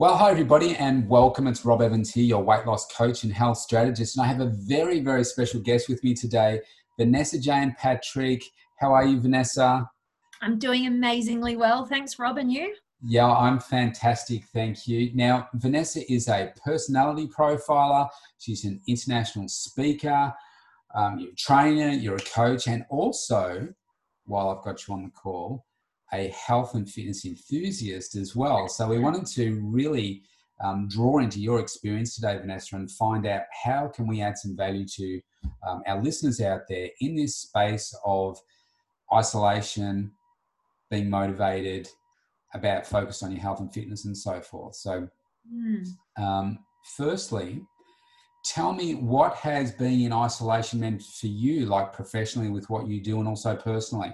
Well, hi, everybody, and welcome. It's Rob Evans here, your weight loss coach and health strategist. And I have a very, very special guest with me today, Vanessa Jane Patrick. How are you, Vanessa? I'm doing amazingly well. Thanks, Rob. And you? Yeah, I'm fantastic. Thank you. Now, Vanessa is a personality profiler, she's an international speaker, um, you're a trainer, you're a coach, and also, while I've got you on the call, a health and fitness enthusiast as well. So we wanted to really um, draw into your experience today, Vanessa, and find out how can we add some value to um, our listeners out there in this space of isolation, being motivated, about focus on your health and fitness and so forth. So, mm. um, firstly, tell me what has being in isolation meant for you, like professionally with what you do and also personally.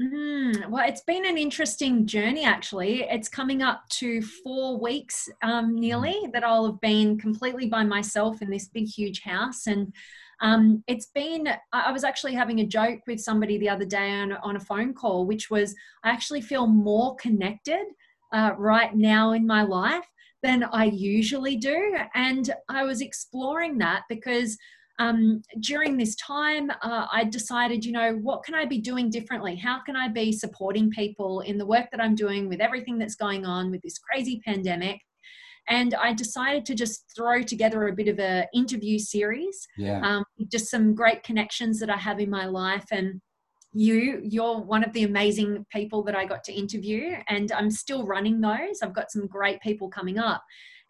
Mm, well, it's been an interesting journey actually. It's coming up to four weeks um, nearly mm. that I'll have been completely by myself in this big, huge house. And um, it's been, I was actually having a joke with somebody the other day on, on a phone call, which was I actually feel more connected uh, right now in my life than I usually do. And I was exploring that because um, during this time, uh, I decided, you know, what can I be doing differently? How can I be supporting people in the work that I'm doing with everything that's going on with this crazy pandemic? And I decided to just throw together a bit of an interview series, yeah. um, just some great connections that I have in my life. And you, you're one of the amazing people that I got to interview, and I'm still running those. I've got some great people coming up.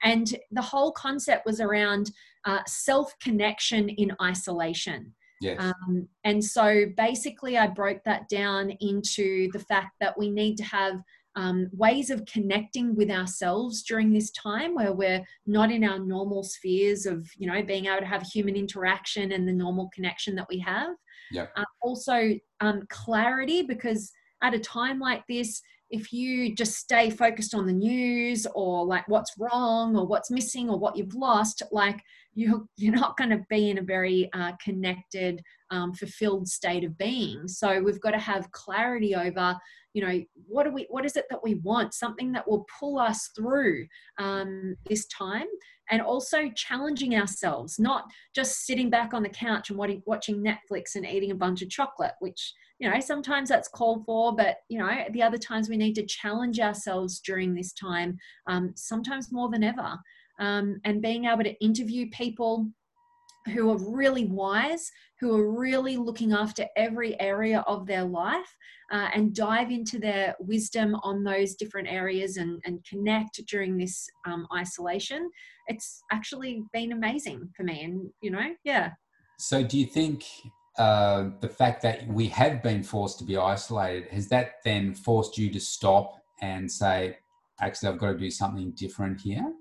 And the whole concept was around uh, self connection in isolation. Yes. Um, and so basically, I broke that down into the fact that we need to have um, ways of connecting with ourselves during this time where we're not in our normal spheres of, you know, being able to have human interaction and the normal connection that we have. Yeah. Uh, also, um, clarity, because at a time like this, if you just stay focused on the news or like what's wrong or what's missing or what you've lost, like you're, you're not going to be in a very uh, connected, um, fulfilled state of being. So we've got to have clarity over, you know, what do we, what is it that we want? Something that will pull us through um, this time and also challenging ourselves, not just sitting back on the couch and watching Netflix and eating a bunch of chocolate, which, you know, sometimes that's called for, but, you know, the other times we need to challenge ourselves during this time, um, sometimes more than ever. Um, and being able to interview people who are really wise, who are really looking after every area of their life uh, and dive into their wisdom on those different areas and, and connect during this um, isolation. It's actually been amazing for me. And, you know, yeah. So, do you think uh, the fact that we have been forced to be isolated has that then forced you to stop and say, actually, I've got to do something different here?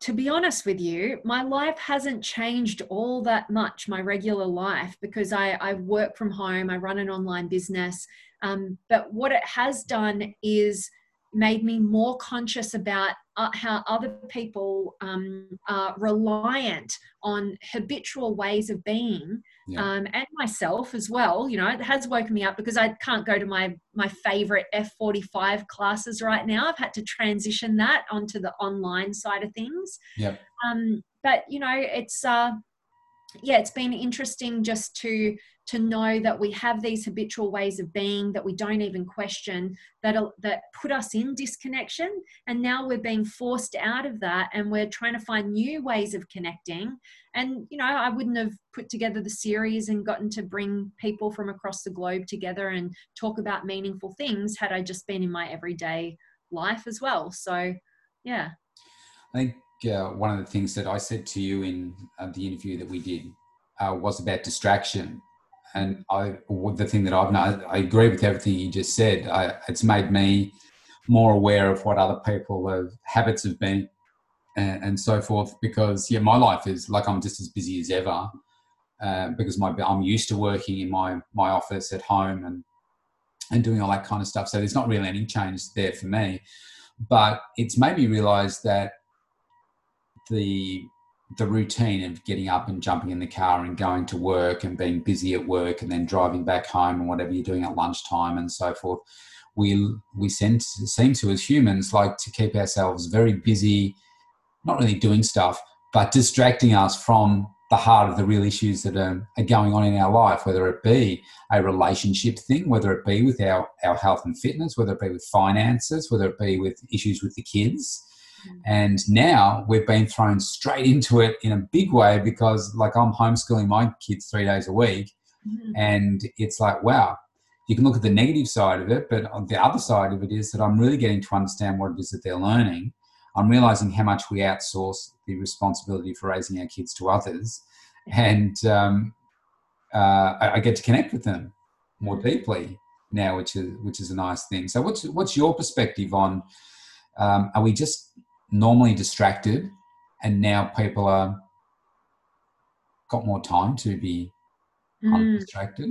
To be honest with you, my life hasn't changed all that much, my regular life, because I, I work from home, I run an online business. Um, but what it has done is made me more conscious about uh, how other people um, are reliant on habitual ways of being yeah. um, and myself as well you know it has woken me up because i can't go to my my favorite f45 classes right now i've had to transition that onto the online side of things yeah. um, but you know it's uh, yeah it's been interesting just to to know that we have these habitual ways of being that we don't even question that that put us in disconnection. And now we're being forced out of that and we're trying to find new ways of connecting. And you know i wouldn't have put together the series and gotten to bring people from across the globe together and talk about meaningful things had i just been in my everyday life as well. So yeah. I think uh, one of the things that i said to you in uh, the interview that we did uh, was about distraction and I, the thing that I've known, I agree with everything you just said. I, it's made me more aware of what other people have habits have been and, and, so forth. Because yeah, my life is like I'm just as busy as ever uh, because my I'm used to working in my my office at home and and doing all that kind of stuff. So there's not really any change there for me. But it's made me realize that the the routine of getting up and jumping in the car and going to work and being busy at work and then driving back home and whatever you're doing at lunchtime and so forth we we seem to, seem to as humans like to keep ourselves very busy, not really doing stuff, but distracting us from the heart of the real issues that are, are going on in our life, whether it be a relationship thing, whether it be with our, our health and fitness, whether it be with finances, whether it be with issues with the kids. Mm. And now we've been thrown straight into it in a big way because, like, I'm homeschooling my kids three days a week. Mm-hmm. And it's like, wow, you can look at the negative side of it, but on the other side of it is that I'm really getting to understand what it is that they're learning. I'm realizing how much we outsource the responsibility for raising our kids to others, and um, uh, I, I, get to connect with them more deeply now, which is which is a nice thing. So, what's what's your perspective on? Um, are we just normally distracted, and now people are got more time to be mm. undistracted?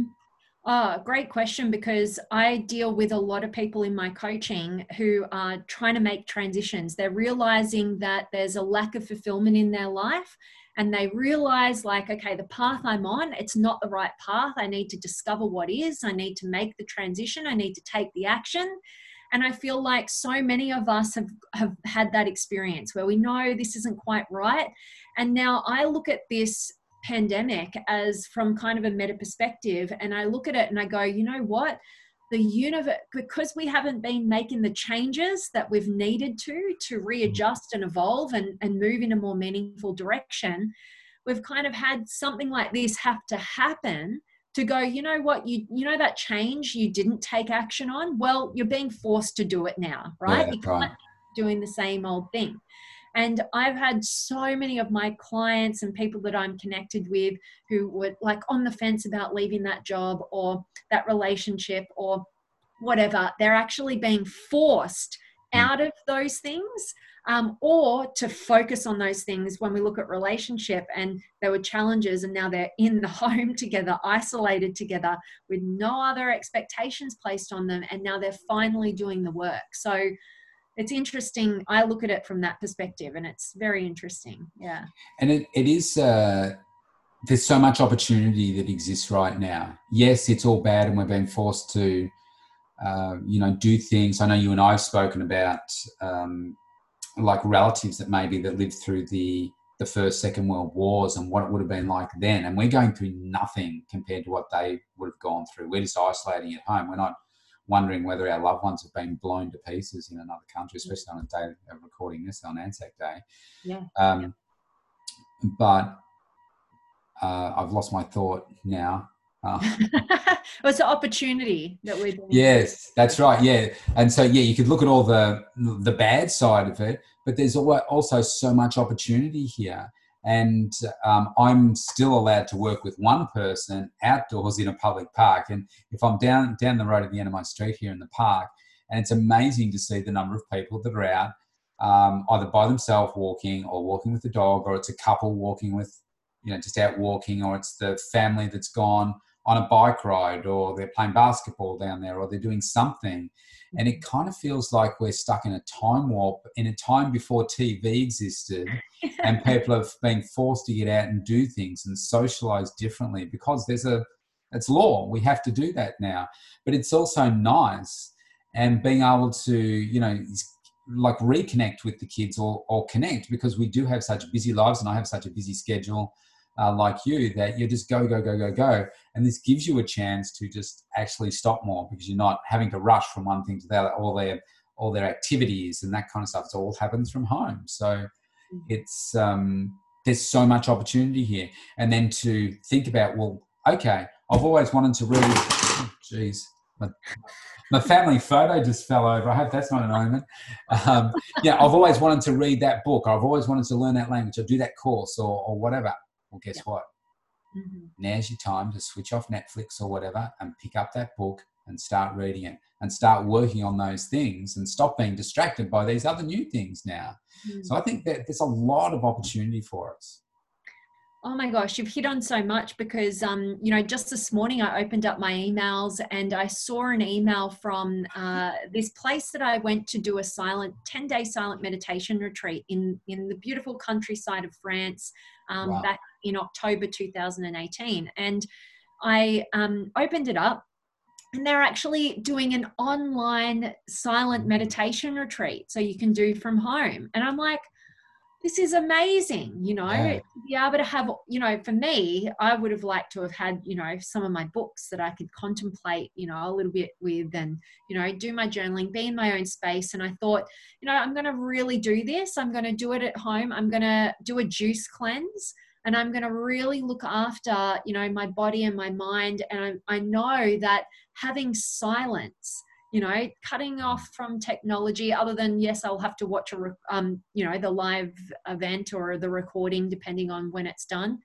Oh, great question because I deal with a lot of people in my coaching who are trying to make transitions. They're realizing that there's a lack of fulfillment in their life and they realize like okay the path i'm on it's not the right path i need to discover what is i need to make the transition i need to take the action and i feel like so many of us have, have had that experience where we know this isn't quite right. And now i look at this pandemic as from kind of a meta perspective and i look at it and i go you know what? The universe because we haven't been making the changes that we've needed to to readjust and evolve and, and move in a more meaningful direction we've kind of had something like this have to happen to go you know what you you know that change you didn't take action on well you're being forced to do it now right yeah, you can't right. doing the same old thing and I've had so many of my clients and people that I'm connected with who were like on the fence about leaving that job or that relationship or whatever. They're actually being forced. Out of those things um, or to focus on those things when we look at relationship and there were challenges and now they're in the home together isolated together with no other expectations placed on them and now they're finally doing the work so it's interesting. I look at it from that perspective, and it's very interesting. Yeah. And it, it is. Uh, there's so much opportunity that exists right now. Yes, it's all bad, and we're being forced to, uh, you know, do things. I know you and I have spoken about, um, like relatives that maybe that lived through the the first, second world wars and what it would have been like then, and we're going through nothing compared to what they would have gone through. We're just isolating at home. We're not wondering whether our loved ones have been blown to pieces in another country, especially on a day of recording this on Anzac Day. Yeah. Um, but uh, I've lost my thought now. Uh, well, it's an opportunity that we're doing. Yes, that's right. Yeah, and so yeah, you could look at all the the bad side of it, but there's also so much opportunity here and um, I'm still allowed to work with one person outdoors in a public park. And if I'm down down the road at the end of my street here in the park, and it's amazing to see the number of people that are out um, either by themselves walking or walking with the dog, or it's a couple walking with you know just out walking, or it's the family that's gone on a bike ride, or they're playing basketball down there, or they're doing something. Hmm. And it kind of feels like we're stuck in a time warp in a time before TV existed and people have been forced to get out and do things and socialize differently because there's a, it's law. We have to do that now. But it's also nice and being able to, you know, like reconnect with the kids or, or connect because we do have such busy lives and I have such a busy schedule uh, like you that you just go, go, go, go, go. And this gives you a chance to just actually stop more because you're not having to rush from one thing to the other, all their, all their activities and that kind of stuff. It all happens from home. So mm. it's, um, there's so much opportunity here. And then to think about, well, okay, I've always wanted to read, jeez, my, my family photo just fell over. I hope that's not an omen. Um, yeah, I've always wanted to read that book. I've always wanted to learn that language or do that course or, or whatever. Well, guess yeah. what? Mm-hmm. Now's your time to switch off Netflix or whatever and pick up that book and start reading it and start working on those things and stop being distracted by these other new things now. Mm-hmm. So I think that there's a lot of opportunity for us. Oh my gosh, you've hit on so much because, um, you know, just this morning I opened up my emails and I saw an email from uh, this place that I went to do a silent 10 day silent meditation retreat in, in the beautiful countryside of France um, wow. back in October 2018. And I um, opened it up and they're actually doing an online silent meditation retreat so you can do from home. And i'm like this is amazing you know yeah. to be able to have you know for me i would have liked to have had you know some of my books that i could contemplate you know a little bit with and you know do my journaling be in my own space. And i thought you know i'm going to really do this. I'm going to do it at home. I'm going to do a juice cleanse and i'm going to really look after you know my body and my mind and I, I know that having silence you know cutting off from technology other than yes i'll have to watch a um, you know the live event or the recording depending on when it's done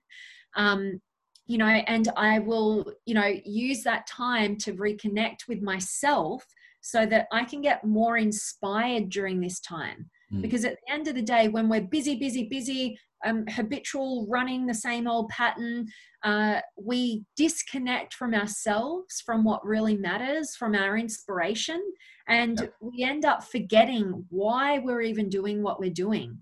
um, you know and i will you know use that time to reconnect with myself so that i can get more inspired during this time mm. because at the end of the day when we're busy busy busy um, habitual running the same old pattern. Uh, we disconnect from ourselves, from what really matters, from our inspiration, and yep. we end up forgetting why we're even doing what we're doing.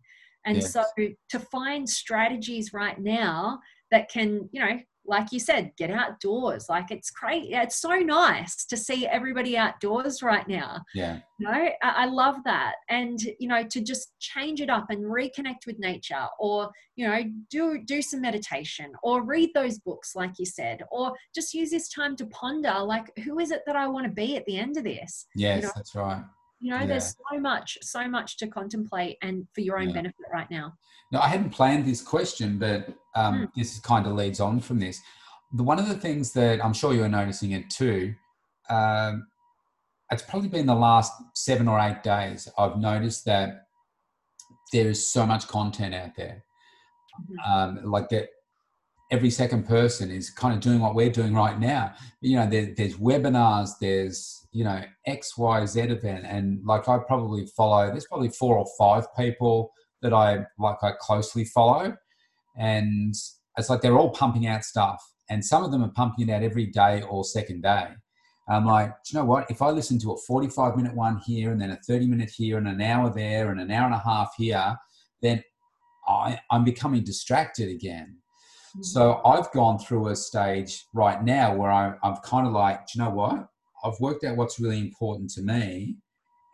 And yes. so to find strategies right now that can, you know, like you said, get outdoors. Like it's great. It's so nice to see everybody outdoors right now. Yeah. You know, I, I love that. And, you know, to just change it up and reconnect with nature or, you know, do do some meditation or read those books, like you said, or just use this time to ponder like who is it that I want to be at the end of this? Yes, you know? that's right. You know, yeah. there's so much, so much to contemplate and for your own yeah. benefit right now. No, I hadn't planned this question, but um, mm. this kind of leads on from this. The, one of the things that I'm sure you're noticing it too, um, it's probably been the last seven or eight days. I've noticed that there is so much content out there. Mm-hmm. Um, like that, every second person is kind of doing what we're doing right now. You know, there, there's webinars, there's you know X, Y, Z event, and like I probably follow. There's probably four or five people that I like I closely follow, and it's like they're all pumping out stuff, and some of them are pumping it out every day or second day. I'm like, do you know what? If I listen to a 45 minute one here, and then a 30 minute here, and an hour there, and an hour and a half here, then I, I'm becoming distracted again. Mm-hmm. So I've gone through a stage right now where I, I'm kind of like, do you know what? I've worked out what's really important to me.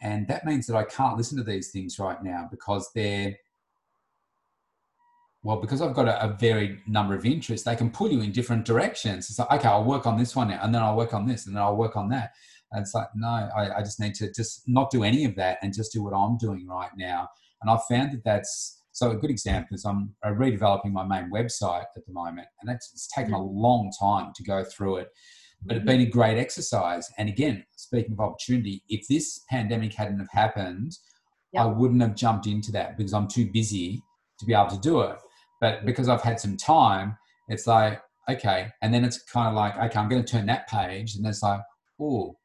And that means that I can't listen to these things right now because they're, well, because I've got a, a varied number of interests, they can pull you in different directions. It's like, okay, I'll work on this one now, and then I'll work on this, and then I'll work on that. And it's like, no, I, I just need to just not do any of that and just do what I'm doing right now. And I've found that that's so a good example is I'm uh, redeveloping my main website at the moment, and that's it's taken a long time to go through it but it's been a great exercise. And again, speaking of opportunity, if this pandemic hadn't have happened, yep. I wouldn't have jumped into that because I'm too busy to be able to do it. But because I've had some time, it's like, okay. And then it's kind of like, okay, I'm going to turn that page. And then it's like, oh,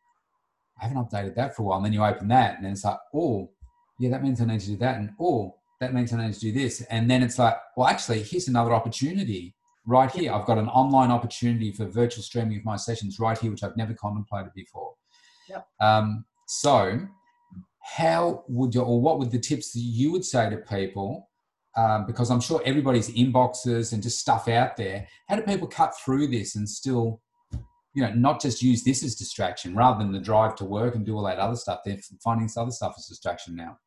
I haven't updated that for a while. And then you open that and then it's like, oh, yeah, that means I need to do that. And oh, that means I need to do this. And then it's like, well, actually, here's another opportunity right here. I've got an online opportunity for virtual streaming of my sessions right here, which I've never contemplated before. Yep. Um, so, how would you, or what would the tips that you would say to people? Um, because I'm sure everybody's inboxes and just stuff out there. How do people cut through this and still, you know, not just use this as distraction rather than the drive to work and do all that other stuff? They're finding this other stuff as distraction now.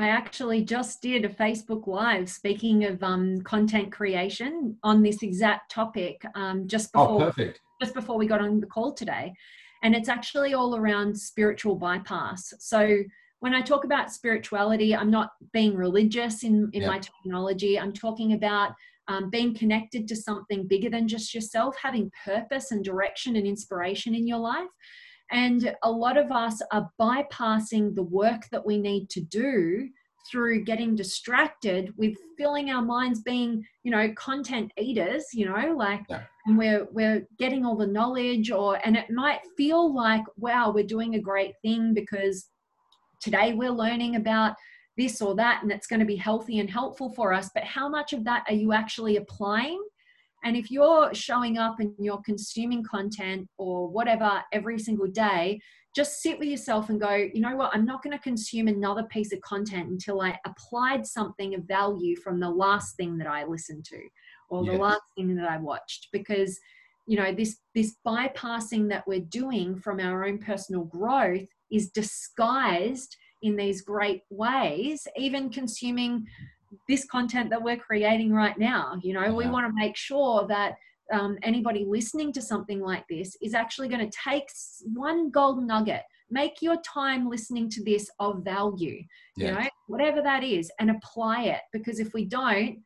I actually just did a Facebook Live speaking of um, content creation on this exact topic um, just oh, before oh, just before we got on the call today, and it's actually all around spiritual bypass. So when I talk about spirituality, I'm not being religious in in my terminology. I'm talking about um, being connected to something bigger than just yourself, having purpose and direction and inspiration in your life. And a lot of us are bypassing the work that we need to do through getting distracted with filling our minds being you know content eaters you know like yeah. and we're we're getting all the knowledge or and it might feel like wow we're doing a great thing because today we're learning about this or that and it's going to be healthy and helpful for us but how much of that are you actually applying and if you're showing up and you're consuming content or whatever every single day, just sit with yourself and go, you know what, I'm not going to consume another piece of content until I applied something of value from the last thing that I listened to or the last thing that I watched. Because, you know this this bypassing that we're doing from our own personal growth is disguised in these great ways even consuming this content that we're creating right now you know yeah. we want to make sure that um, anybody listening to something like this is actually going to take one golden nugget make your time listening to this of value yeah. you know whatever that is and apply it because if we don't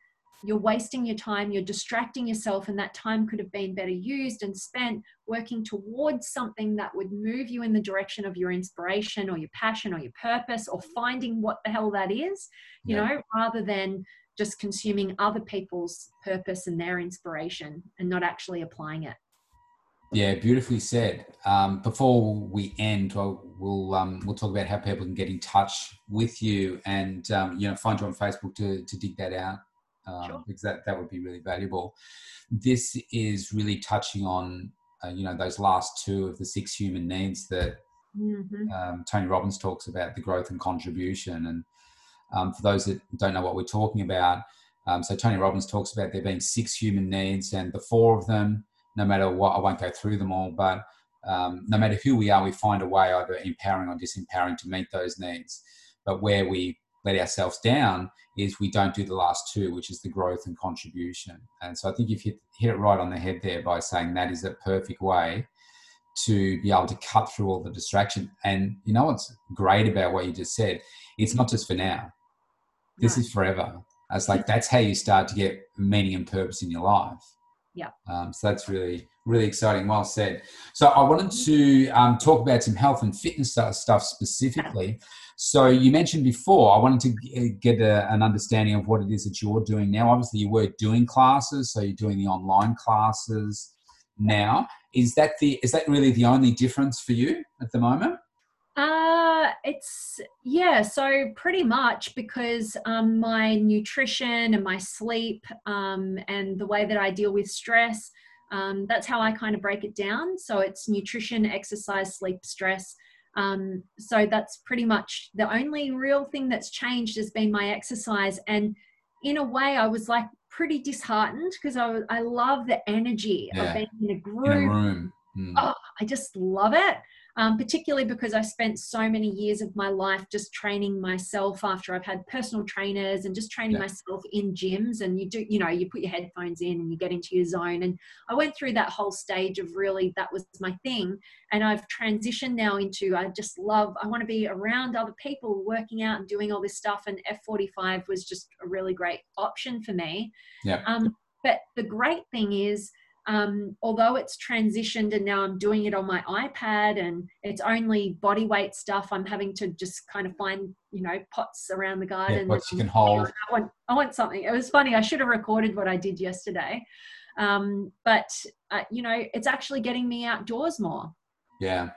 you're wasting your time, you're distracting yourself, and that time could have been better used and spent working towards something that would move you in the direction of your inspiration or your passion or your purpose or finding what the hell that is, you yeah. know, rather than just consuming other people's purpose and their inspiration and not actually applying it. Yeah, beautifully said. Um, before we end, we'll we'll, um, we'll talk about how people can get in touch with you and um, you know find you on Facebook to to dig that out um, sure. because that, that would be really valuable. This is really touching on, uh, you know, those last two of the six human needs that mm-hmm. um, Tony Robbins talks about, the growth and contribution. And um, for those that don't know what we're talking about, um, so Tony Robbins talks about there being six human needs, and the four of them, no matter what, I won't go through them all, but um, no matter who we are, we find a way either empowering or disempowering to meet those needs. But where we let ourselves down is we don't do the last two, which is the growth and contribution. And so I think you've hit, hit it right on the head there by saying that is a perfect way to be able to cut through all the distraction. And you know what's great about what you just said? It's not just for now. This is forever. It's like that's how you start to get meaning and purpose in your life. Yeah. Um, so that's really, really exciting. Well said. So I wanted to um, talk about some health and fitness stuff specifically. So you mentioned before, I wanted to get a, an understanding of what it is that you're doing now. Obviously, you were doing classes, so you're doing the online classes now. Is that the is that really the only difference for you at the moment? Uh, it's yeah. So pretty much because um, my nutrition and my sleep um, and the way that I deal with stress, um, that's how I kind of break it down. So it's nutrition, exercise, sleep, stress um, so that's pretty much the only real thing that's changed has been my exercise. And in a way, I was like pretty disheartened because I, I love the energy yeah. of being in a group. In a room. Mm. Oh, I just love it um, particularly because I spent so many years of my life just training myself after I've had personal trainers and just training yeah. myself in gyms. And you do, you know, you put your headphones in and you get into your zone. And I went through that whole stage of really that was my thing. And I've transitioned now into I just love, I want to be around other people working out and doing all this stuff. And F45 was just a really great option for me. Yeah. Um, but the great thing is, um, although it's transitioned and now I'm doing it on my iPad and it's only body weight stuff, I'm having to just kind of find, you know, pots around the garden. Yeah, pots you can hold. I want, I want something. It was funny. I should have recorded what I did yesterday. Um, but, uh, you know, it's actually getting me outdoors more. Yeah.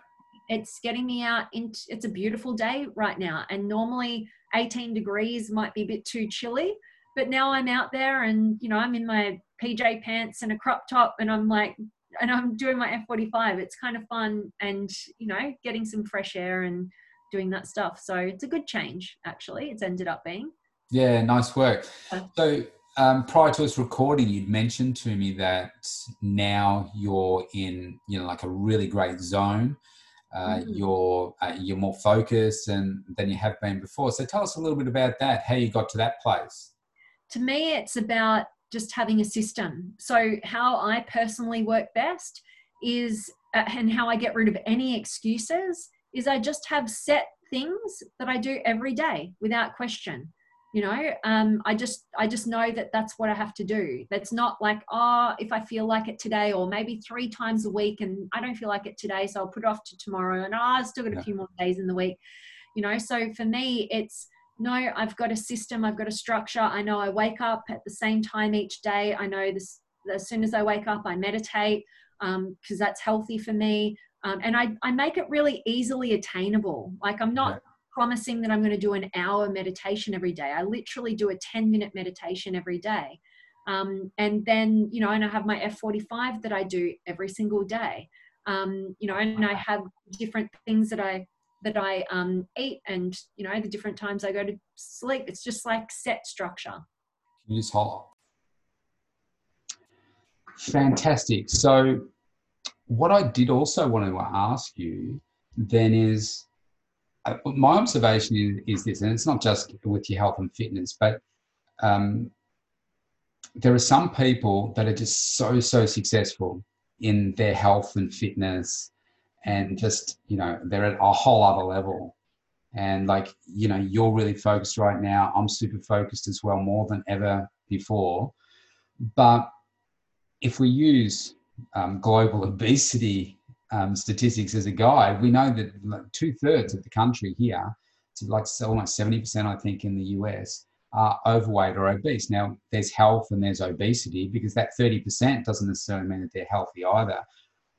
It's getting me out. Into, it's a beautiful day right now. And normally 18 degrees might be a bit too chilly but now I'm out there and you know I'm in my PJ pants and a crop top and I'm like and I'm doing my F45 it's kind of fun and you know getting some fresh air and doing that stuff. So it's a good change actually. It's ended up being. Yeah nice work. So um, prior to us recording you'd mentioned to me that now you're in you know like a really great zone. Uh, mm-hmm. you're uh, you're more focused and than you have been before. So tell us a little bit about that how you got to that place. To me, it's about just having a system. So, how I personally work best is, uh, and how I get rid of any excuses, is I just have set things that I do every day without question. You know, um, I just I just know that that's what I have to do. That's not like oh, if I feel like it today, or maybe three times a week, and I don't feel like it today, so I'll put it off to tomorrow. And oh, I've still got a few more days in the week. You know, so for me, it's no, I've got a system, I've got a structure. I know I wake up at the same time each day. I know this as soon as I wake up, I meditate because um, that's healthy for me. Um, and I, I make it really easily attainable. Like I'm not promising that I'm going to do an hour meditation every day. I literally do a 10 minute meditation every day. Um, and then, you know, and I have my F45 that I do every single day. Um, you know, and I have different things that I that I um, eat and you know the different times I go to sleep. It's just like set structure. Can you just hold? Fantastic. So what I did also want to ask you then is uh, my observation is, is, this, and it's not just with your health and fitness, but um, there are some people that are just so, so successful in their health and fitness and just, you know, they're at a whole other level. And like, you know, you're really focused right now. I'm super focused as well, more than ever before. But if we use um, global obesity um, statistics as a guide, we know that like two thirds of the country here, to like almost 70%, I think, in the US, are overweight or obese. Now, there's health and there's obesity because that 30% doesn't necessarily mean that they're healthy either.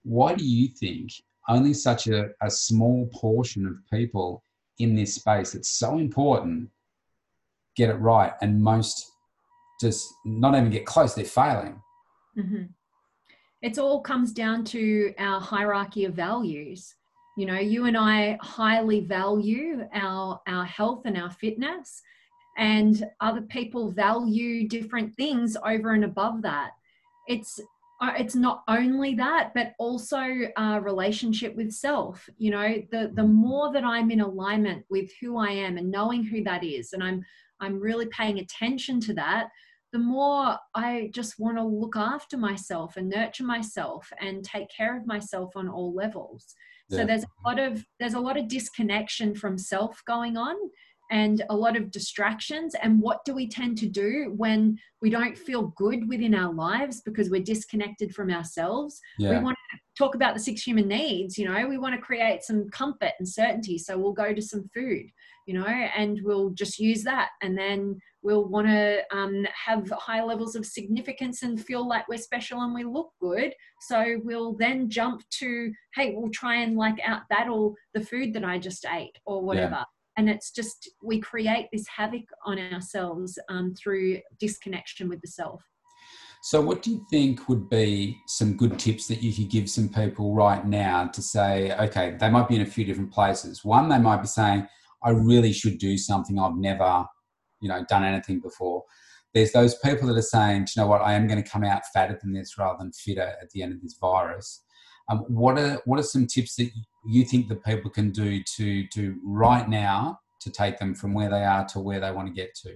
Why do you think only such a, a small portion of people in this space. That's so important get it right and most just not even get close, they're failing? Mm-hmm. It all comes down to our hierarchy of values. You know you and i highly value our our health and our fitness and other people value different things over and above that. It's Uh, it's not only that but also a relationship with self you know the the mm. more that i'm in alignment with who i am and knowing who that is and i'm i'm really paying attention to that the more I just want to look after myself and nurture myself and take care of myself on all levels. Yeah. So there's a mm. lot of there's a lot of disconnection from self going on and a lot of distractions and what do we tend to do when we don't feel good within our lives because we're disconnected from ourselves yeah. we want to talk about the six human needs you know we want to create some comfort and certainty so we'll go to some food you know and we'll just use that and then we'll want to um, have high levels of significance and feel like we're special and we look good. So we'll then jump to, hey, we'll try and like out battle the food that I just ate or whatever. Yeah. And it's just, we create this havoc on ourselves um, through disconnection with the self. So, what do you think would be some good tips that you could give some people right now to say, okay, they might be in a few different places? One, they might be saying, I really should do something I've never you know done anything before there's those people that are saying you know what i am going to come out fatter than this rather than fitter at the end of this virus um, what are what are some tips that you think that people can do to to right now to take them from where they are to where they want to get to?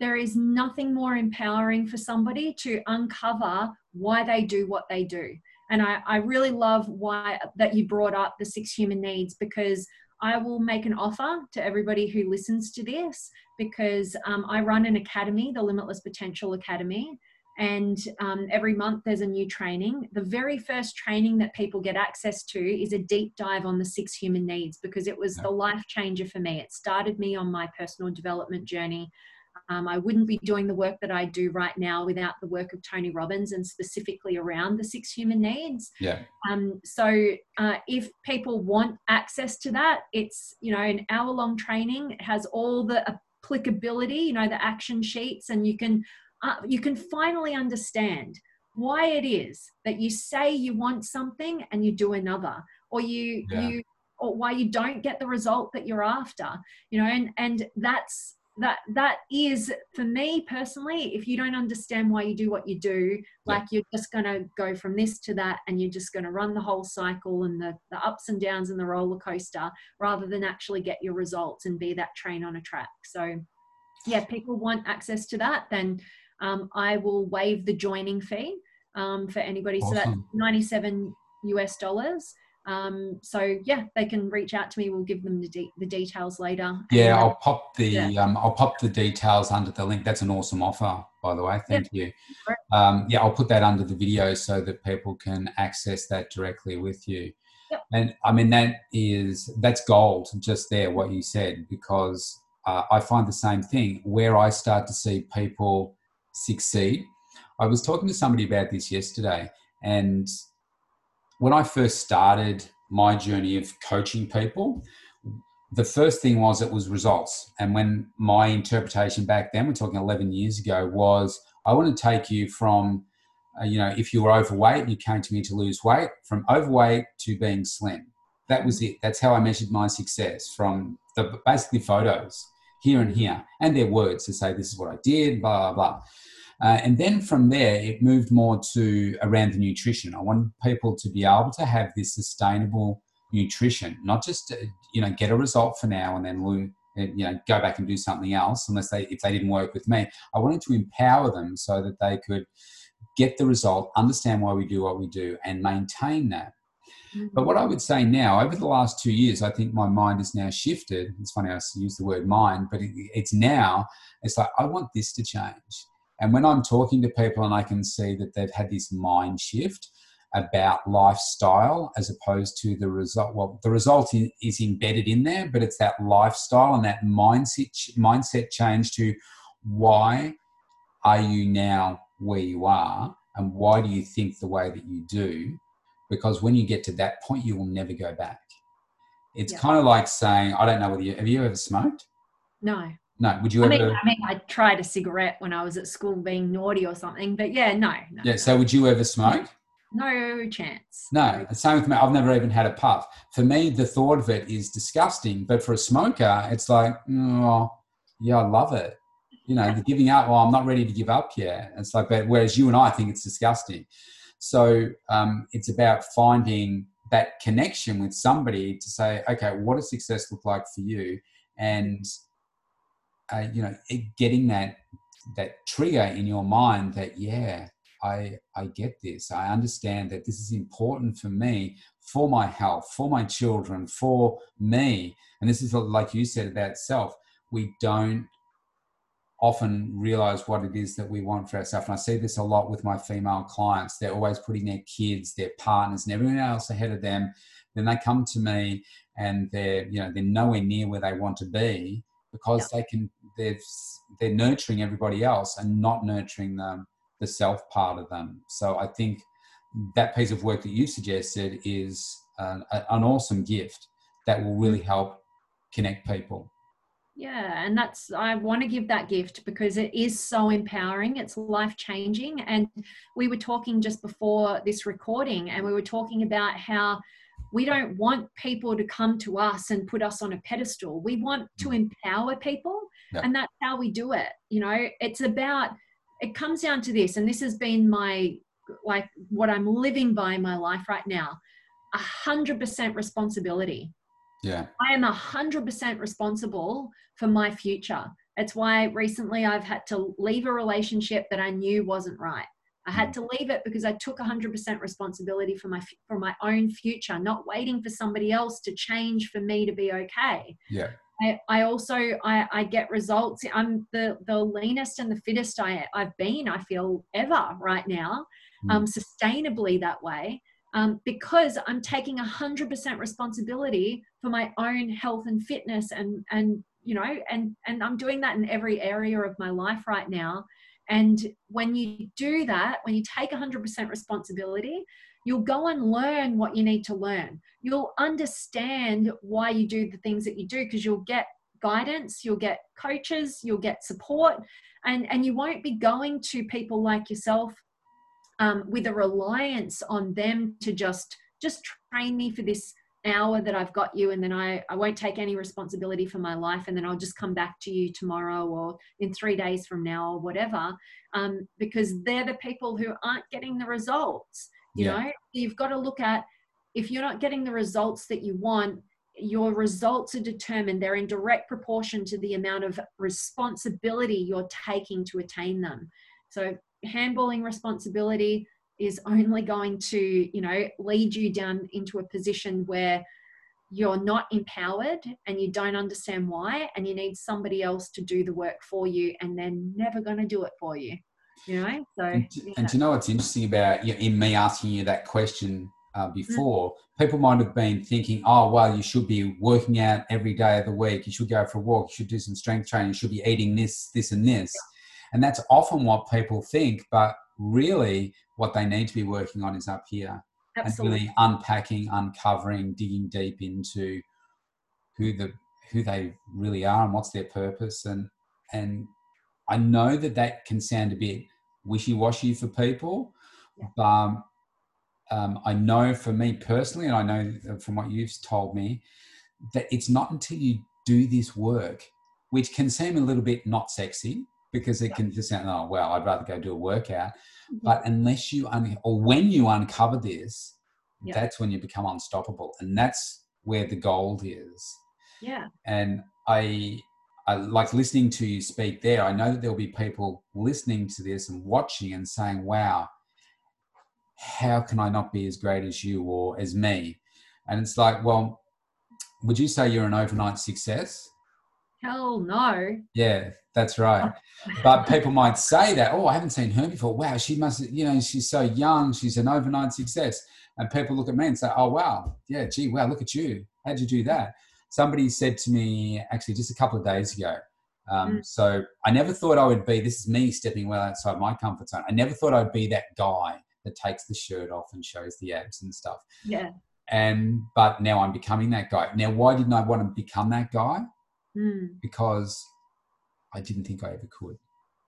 There is nothing more empowering for somebody to uncover why they do what they do. And I, I really love why that you brought up the six human needs because I will make an offer to everybody who listens to this because um, I run an academy, the Limitless Potential Academy, and um, every month there's a new training. The very first training that people get access to is a deep dive on the six human needs because it was the life changer for me. It started me on my personal development journey. Um, I wouldn't be doing the work that I do right now without the work of Tony Robbins and specifically around the six human needs. Yeah. Um, so uh, if people want access to that, it's you know an hour long training. It has all the applicability, you know, the action sheets, and you can uh, you can finally understand why it is that you say you want something and you do another, or you yeah. you or why you don't get the result that you're after you know and and that's that that is for me personally if you don't understand why you do what you do like you're just going to go from this to that and you're just going to run the whole cycle and the, the ups and downs and the roller coaster rather than actually get your results and be that train on a track so yeah people want access to that then um, i will waive the joining fee um, for anybody awesome. so that's 97 us dollars um, so yeah, they can reach out to me. We'll give them the, de- the details later. Yeah, I'll pop the yeah. um, I'll pop the details under the link. That's an awesome offer, by the way. Thank yeah. you. Um, yeah, I'll put that under the video so that people can access that directly with you. Yep. And I mean that is that's gold just there what you said because uh, I find the same thing where I start to see people succeed. I was talking to somebody about this yesterday, and when I first started my journey of coaching people, the first thing was it was results. And when my interpretation back then, we're talking 11 years ago, was I want to take you from, uh, you know, if you were overweight and you came to me to lose weight, from overweight to being slim. That was it. That's how I measured my success from the basically photos here and here and their words to say this is what I did, blah, blah, blah. Uh, and then from there, it moved more to around the nutrition. I want people to be able to have this sustainable nutrition, not just to, you know get a result for now and then lose, you know go back and do something else unless they if they didn't work with me. I wanted to empower them so that they could get the result, understand why we do what we do, and maintain that. But what I would say now, over the last two years, I think my mind has now shifted. It's funny I use the word mind, but it, it's now, it's like, I want this to change. And when I'm talking to people and I can see that they've had this mind shift about lifestyle as opposed to the result, well, the result is embedded in there, but it's that lifestyle and that mindset, mindset change to why are you now where you are and why do you think the way that you do? because when you get to that point, you will never go back. It's yeah. kind of like saying, I don't know whether you have you ever smoked? No. No. Would you I ever? Mean, I mean, I tried a cigarette when I was at school being naughty or something, but yeah, no. no yeah. So would you ever smoke? No chance. No, same with me. I've never even had a puff. For me, the thought of it is disgusting. But for a smoker, it's like, oh, yeah, I love it. You know, the giving up. Well, I'm not ready to give up yet. It's like, but whereas you and I think it's disgusting. So um, it's about finding that connection with somebody to say, okay, what does success look like for you? And uh, you know, getting that that trigger in your mind that yeah, I I get this. I understand that this is important for me, for my health, for my children, for me. And this is like you said about self. We don't often realize what it is that we want for ourselves. And I see this a lot with my female clients. They're always putting their kids, their partners, and everyone else ahead of them. Then they come to me and they're, you know, they're nowhere near where they want to be because yeah. they can they're they're nurturing everybody else and not nurturing them the self part of them. So I think that piece of work that you suggested is an, an awesome gift that will really help connect people. Yeah, and that's, I want to give that gift because it is so empowering. It's life changing. And we were talking just before this recording, and we were talking about how we don't want people to come to us and put us on a pedestal. We want to mm. empower people, yeah. and that's how we do it. You know, it's about, it comes down to this, and this has been my, like, what I'm living by in my life right now a hundred percent responsibility yeah. I am a 100% responsible for my future. It's why recently I've had to leave a relationship that I knew wasn't right. I had to leave it because I took 100% responsibility for my for my own future, not waiting for somebody else to change for me to be okay. Yeah. I, I also I, I get results. I'm the the leanest and the fittest I I've been. I feel ever right now, mm. um, sustainably that way um, because I'm taking 100% responsibility for my own health and fitness and and you know and and I'm doing that in every area of my life right now and when you do that when you take 100% responsibility you'll go and learn what you need to learn. You'll understand why you do the things that you do because you'll get guidance you'll get coaches you'll get support and and you won't be going to people like yourself um, with a reliance on them to just just train me for this hour that I've got you and then I, I won't take any responsibility for my life and then I'll just come back to you tomorrow or in three days from now or whatever um, because they're the people who aren't getting the results you yeah. know you've got to look at if you're not getting the results that you want your results are determined they're in direct proportion to the amount of responsibility you're taking to attain them so handballing responsibility is only going to you know lead you down into a position where you're not empowered and you don't understand why and you need somebody else to do the work for you and they're never going to do it for you you know so and, yeah. and you know what's interesting about you know, in me asking you that question uh, mm. before mm-hmm. people might have been thinking oh well you should be working out every day of the week you should go for a walk you should do some strength training you should be eating this this and this yeah and that's often what people think, but really what they need to be working on is up here. Absolutely. And really unpacking, uncovering, digging deep into who the who they really are and what's their purpose and and I know that that can sound a bit wishy-washy for people, yeah. but um, um, I know for me personally, and I know from what you've told me, that it's not until you do this work, which can seem a little bit not sexy, because it can just sound, oh, well, I'd rather go do a workout. Mhm. But unless you, un- or when you uncover this, Yeah. that's when you become unstoppable. And that's where the gold is. Yeah. And I, I like listening to you speak there. I know that there'll be people listening to this and watching and saying, wow, how can I not be as great as you or as me? And it's like, well, would you say you're an overnight success? Hell no. Yeah, that's right. But people might say that, oh, I haven't seen her before. Wow, she must, you know, she's so young. She's an overnight success. And people look at me and say, oh, wow, yeah, gee, wow, look at you. How'd you do that? Somebody said to me actually just a couple of days ago. Um, Mm. So I never thought I would be, this is me stepping well outside my comfort zone. I never thought I'd be that guy that takes the shirt off and shows the abs and stuff. Yeah. And, but now I'm becoming that guy. Now, why didn't I want to become that guy? Mm. Because I didn't think I ever could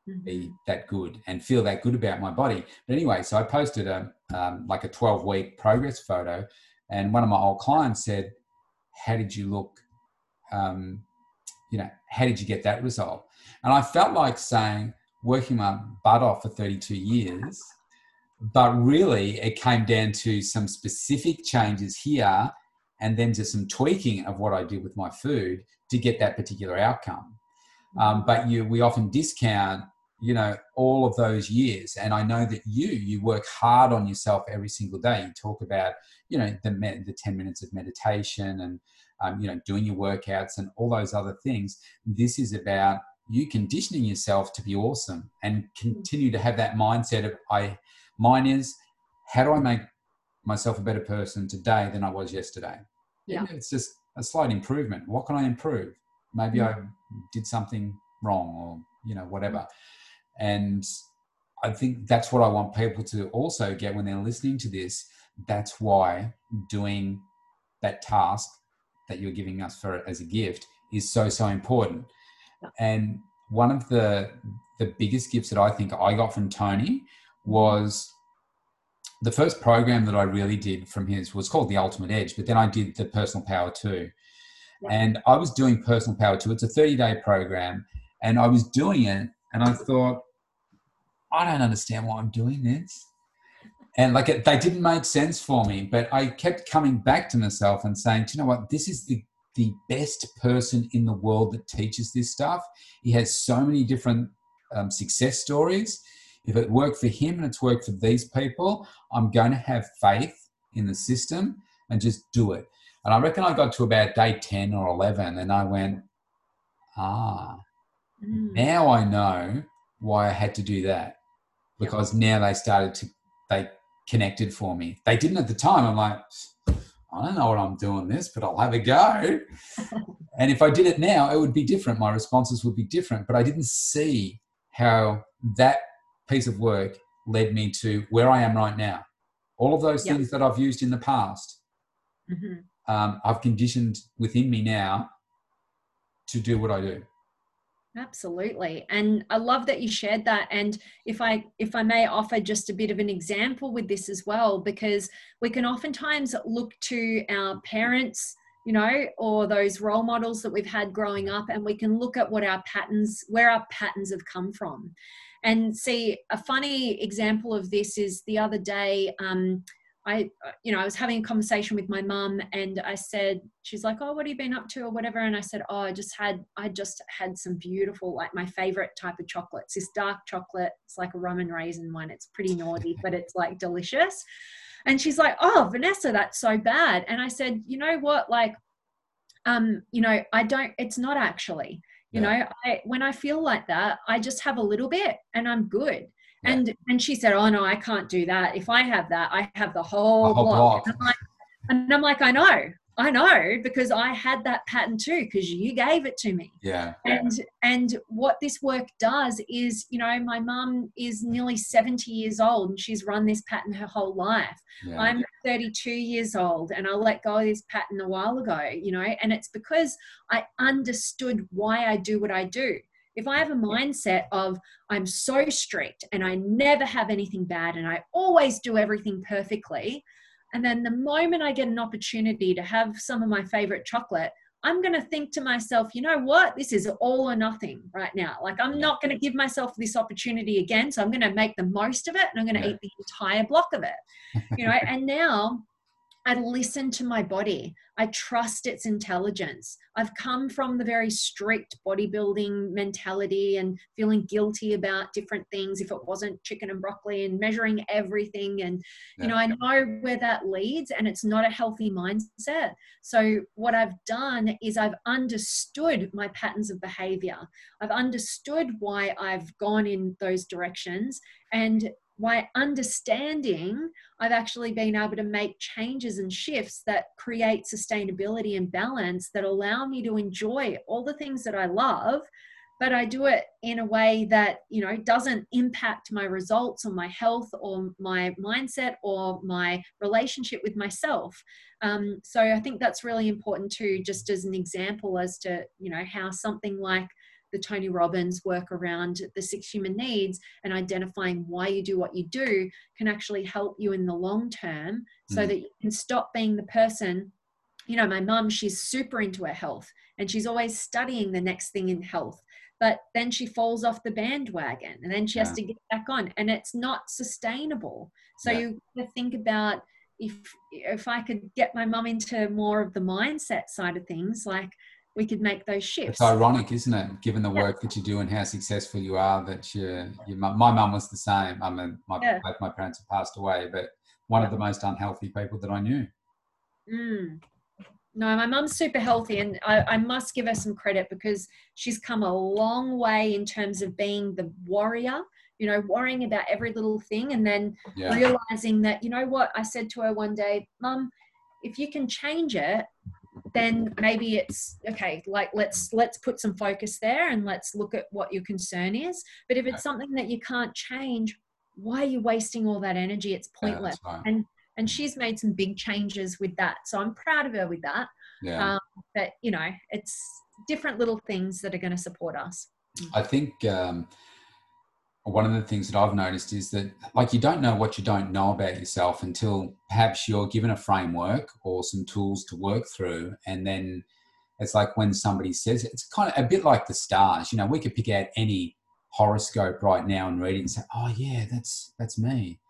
Mhm. be that good and feel that good about my body. But anyway, so I posted a um, like a 12 week progress photo, and one of my old clients said, "How did you look? Um, you know, how did you get that result?" And I felt like saying, working my butt off for 32 years, but really it came down to some specific changes here, and then to some tweaking of what I did with my food to get that particular outcome. Um, but you we often discount you know all of those years. And i know that you you work hard on yourself every single day. You talk about you know the me- the 10 minutes of meditation and um, you know doing your workouts and all those other things. This is about you conditioning yourself to be awesome and continue to have that mindset of i mine is how do i make myself a better person today than i was yesterday? Yeah. it's just a slight improvement. What can i improve? Maybe mm. i did something wrong or you know whatever. And i think that's what i want people to also get when they're listening to this. That's why doing that task that you're giving us for as a gift is so so important. And one of the the biggest gifts that i think i got from tony was the first program that i really did from his was called the ultimate edge but then i did the personal power too Yeah. and I was doing Personal Power 2. It's a 30 day program. And I was doing it and I thought, I don't understand why I'm doing this. And like it, they didn't make sense for me, but I kept coming back to myself and saying, Do you know what? This is the, the best person in the world that teaches this stuff. He has so many different um, success stories. If it worked for him and it's worked for these people, I'm going to have faith in the system and just do it. And I reckon I got to about day 10 or 11 and I went, ah, Mm. now I know why I had to do that because now they started to, they connected for me. They didn't at the time. I'm like, I don't know what I'm doing this, but I'll have a go. and if I did it now, it would be different. My responses would be different, but I didn't see how that piece of work led me to where I am right now. All of those Yep. things that I've used in the past Mhm. um, I've conditioned within me now to do what I do. Absolutely. And I love that you shared that. And if I if I may offer just a bit of an example with this as well, because we can oftentimes look to our parents, you know, or those role models that we've had growing up, and we can look at what our patterns, where our patterns have come from. And see, a funny example of this is the other day, um, I, you know, I was having a conversation with my mum and I said, she's like, oh, what have you been up to or whatever? And I said, oh, I just had, I just had some beautiful, like my favorite type of chocolates, this dark chocolate. It's like a rum and raisin one. It's pretty naughty, but it's like delicious. And she's like, oh, Vanessa, that's so bad. And I said, you know what? Like, um, you know, I don't, it's not actually, you Yeah. know, I, when I feel like that, I just have a little bit and I'm good. Yeah. And and she said, "Oh no, I can't do that. If I have that, I have the whole, The whole block." block. And I'm, like, and I'm like, I know, I know, because I had that pattern too, because you gave it to me. Yeah. And and what this work does is, you know, my mum is nearly 70 years old and she's run this pattern her whole life. Yeah. I'm 32 years old and I let go of this pattern a while ago, you know, and it's because I understood why I do what I do. If I have a mindset of I'm so strict and I never have anything bad and I always do everything perfectly, and then the moment I get an opportunity to have some of my favorite chocolate, I'm going to think to myself, you know what? This is all or nothing right now. Like, I'm not going to give myself this opportunity again. So I'm going to make the most of it and I'm going to yeah. eat the entire block of it. You know, and now I listen to my body. I trust its intelligence. I've come from the very strict bodybuilding mentality and feeling guilty about different things if it wasn't chicken and broccoli and measuring everything. And, you know, I know where that leads and it's not a healthy mindset. So, what I've done is I've understood my patterns of behavior. I've understood why I've gone in those directions. And by understanding, I've actually been able to make changes and shifts that create sustainability and balance that allow me to enjoy all the things that I love, but I do it in a way that, you know, doesn't impact my results or my health or my mindset or my relationship with myself. Um, so I think that's really important too, just as an example as to, you know, how something like the Tony Robbins work around the six human needs and identifying why you do what you do can actually help you in the long term so mm. that you can stop being the person. You know, my mum, she's super into her health and she's always studying the next thing in health. But then she falls off the bandwagon and then she has to get back on, and it's not sustainable. So yeah. you think about if if I could get my mum into more of the mindset side of things, like we could make those shifts. It's ironic, isn't it? Given the work that you do and how successful you are, that you, you my mum was the same. I mean, my, yeah. both my parents have passed away, but one of the most unhealthy people that I knew. Mm. No, my mum's super healthy, and I, I, must give her some credit because she's come a long way in terms of being the warrior. You know, worrying about every little thing, and then yeah. realizing that you know what I said to her one day, Mum, if you can change it, then maybe it's okay like let's let's put some focus there and let's look at what your concern is. But if it's something that you can't change why are you wasting all that energy? It's pointless. yeah, and and she's made some big changes with that. So i'm proud of her with that. Yeah. Um, but you know it's different little things that are going to support us. I think um, one of the things that I've noticed is that, like, you don't know what you don't know about yourself until perhaps you're given a framework or some tools to work through. And then it's like when somebody says it's kind of a bit like the stars. You know, we could pick out any horoscope right now and read it and say, "Oh, yeah, that's that's me."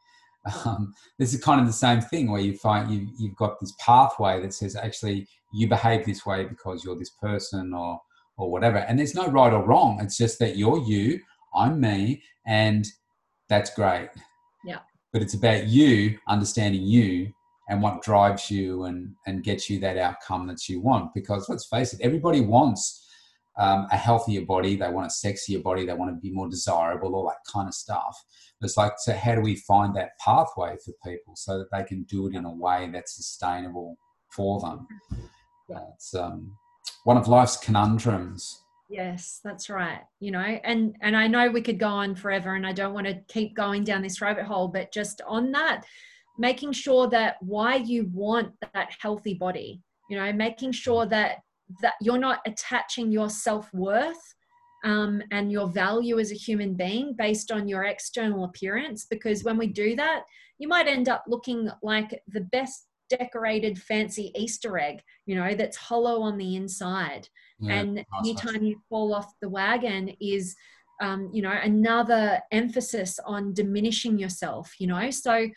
Um, this is kind of the same thing where you find you you've got this pathway that says actually you behave this way because you're this person or or whatever. And there's no right or wrong. It's just that you're you I'm me, and that's great. Yeah. But it's about you understanding you and what drives you and and gets you that outcome that you want. Because let's face it, everybody wants um, a healthier body. They want a sexier body. They want to be more desirable, all that kind of stuff. It's like, so how do we find that pathway for people so that they can do it in a way that's sustainable for them? That's um, one of life's conundrums yes that's right you know and and i know we could go on forever and i don't want to keep going down this rabbit hole but just on that making sure that why you want that healthy body you know making sure that that you're not attaching your self-worth um, and your value as a human being based on your external appearance because when we do that you might end up looking like the best decorated fancy easter egg you know that's hollow on the inside yeah, and anytime you fall off the wagon is um, you know another emphasis on diminishing yourself you know so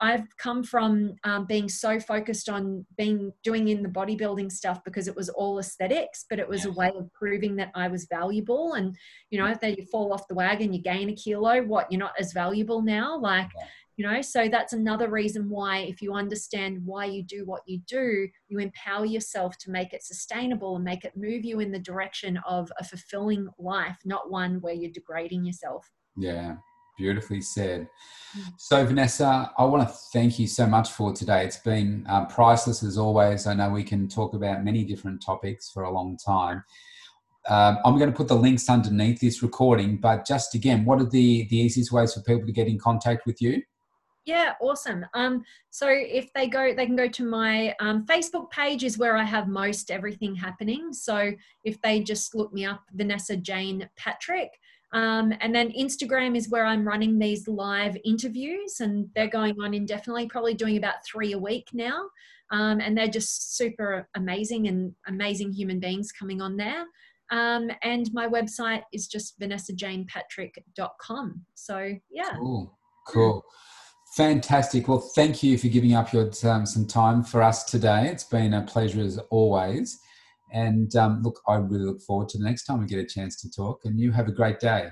I've come from um, being so focused on being doing in the bodybuilding stuff because it was all aesthetics, but it was yeah. a way of proving that I was valuable. And you know, if you fall off the wagon, you gain a kilo, what you're not as valuable now. Like, yeah you know? So that's another reason why if you understand why you do what you do you empower yourself to make it sustainable and make it move you in the direction of a fulfilling life not one where you're degrading yourself. Yeah beautifully said. Mm. so vanessa i want to thank you so much for today. It's been um, priceless as always. I know we can talk about many different topics for a long time. Um, I'm going to put the links underneath this recording, but just again, what are the, the easiest ways for people to get in contact with you? Yeah, awesome. Um, so if they go, they can go to my um, Facebook page is where I have most everything happening. So if they just look me up, Vanessa Jane Patrick. Um, and then Instagram is where I'm running these live interviews, and they're going on indefinitely, probably doing about three a week now. Um, and they're just super amazing and amazing human beings coming on there. Um, and my website is just vanessajanepatrick.com. So, yeah. Cool. Cool. Fantastic. Well, thank you for giving up your um, some time for us today. It's been a pleasure as always. And um, look, I really look forward to the next time we get a chance to talk. And you have a great day.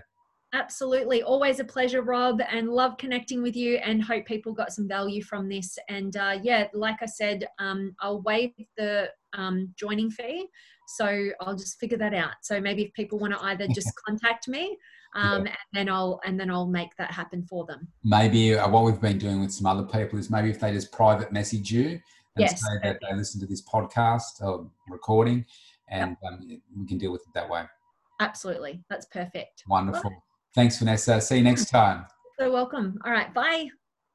Absolutely. Always a pleasure, Rob, and love connecting with you and hope people got some value from this. And uh, yeah, like I said, um, I'll waive the um, joining fee. So I'll just figure that out. So maybe if people want to either just contact me um, yeah. and then I'll and then I'll make that happen for them. Maybe uh, what we've been doing with some other people is maybe if they just private message you and yes, say that they listen to this podcast or recording, and yep. um, we can deal with it that way. Absolutely, that's perfect. Wonderful. Thanks, Vanessa. See you next time. So welcome. All right, bye.